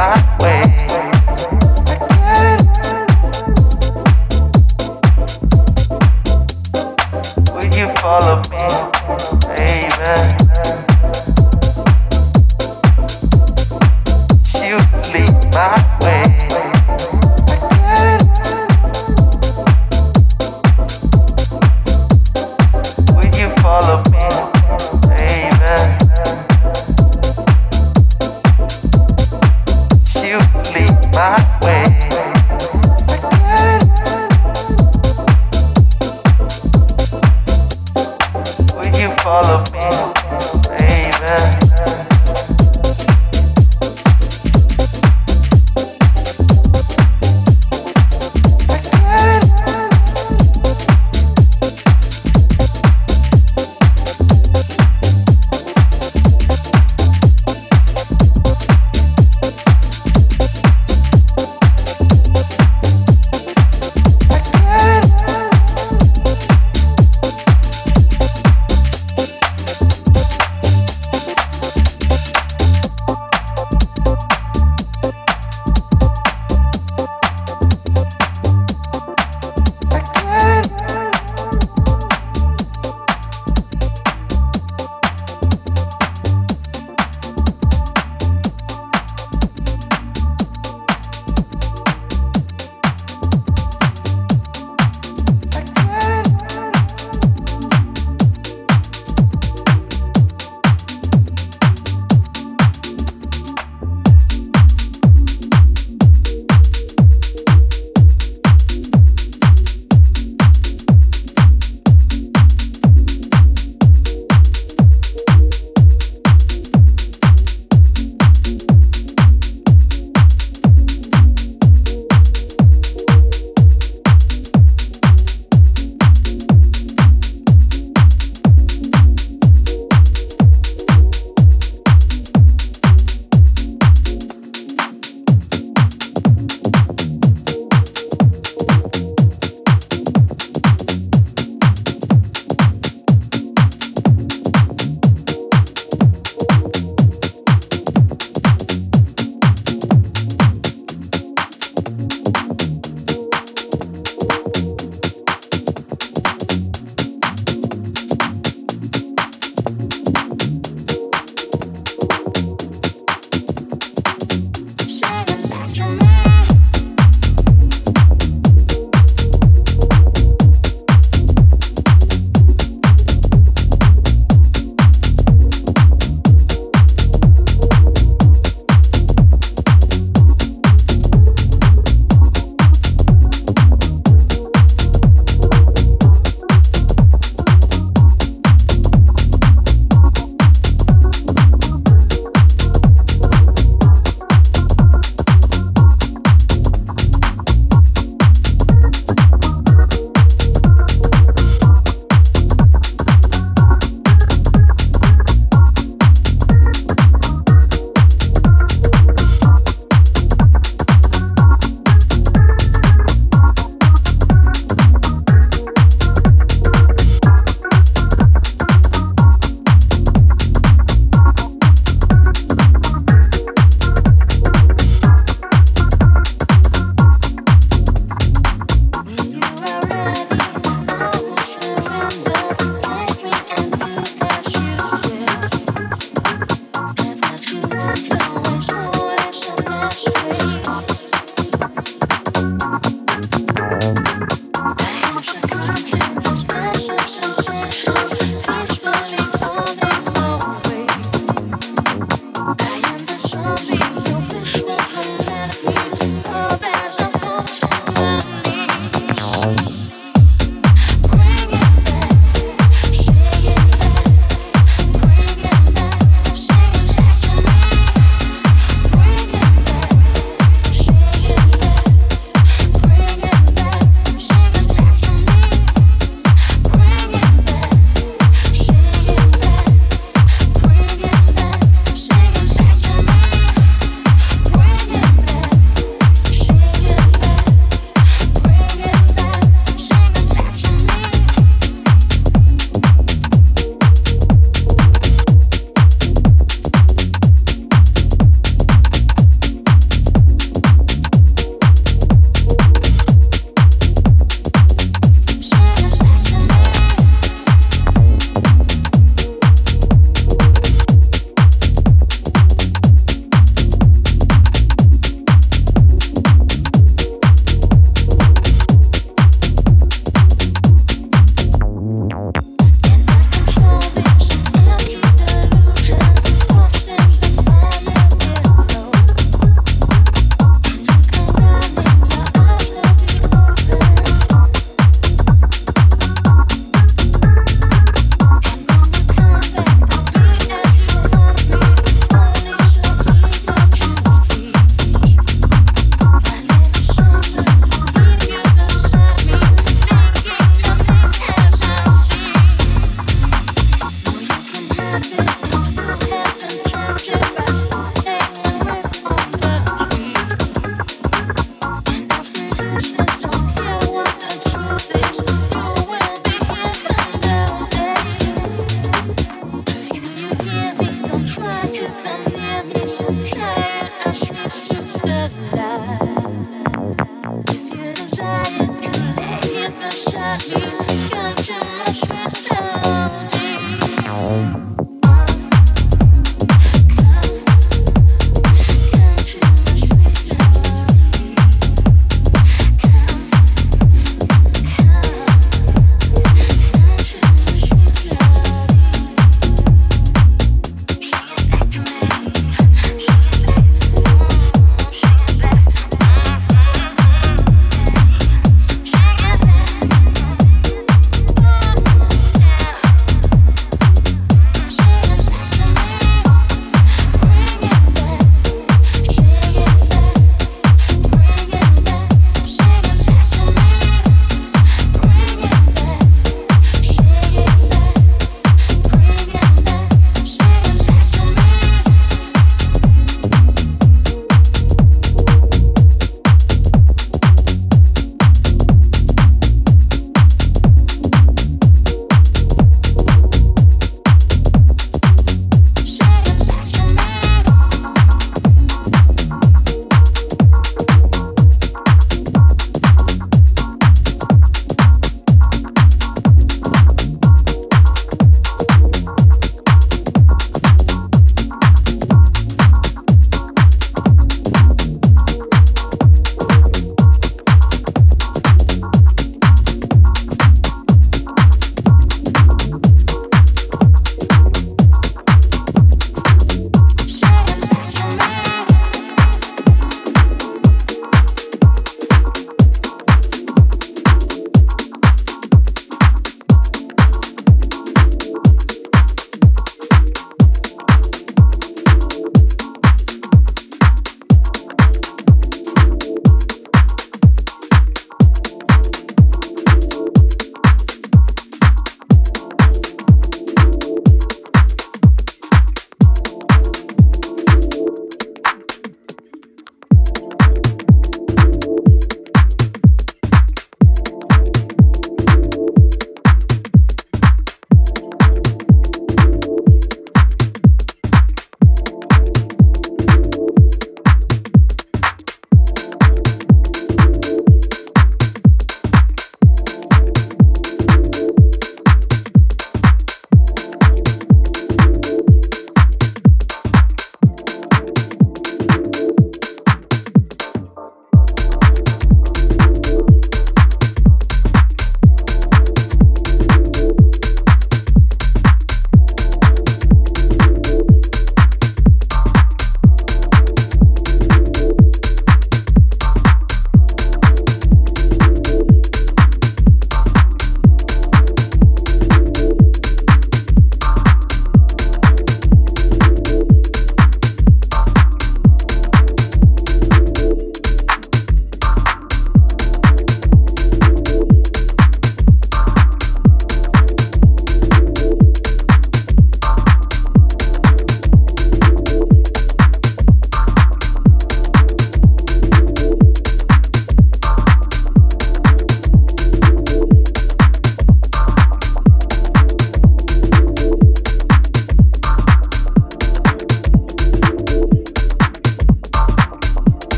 wait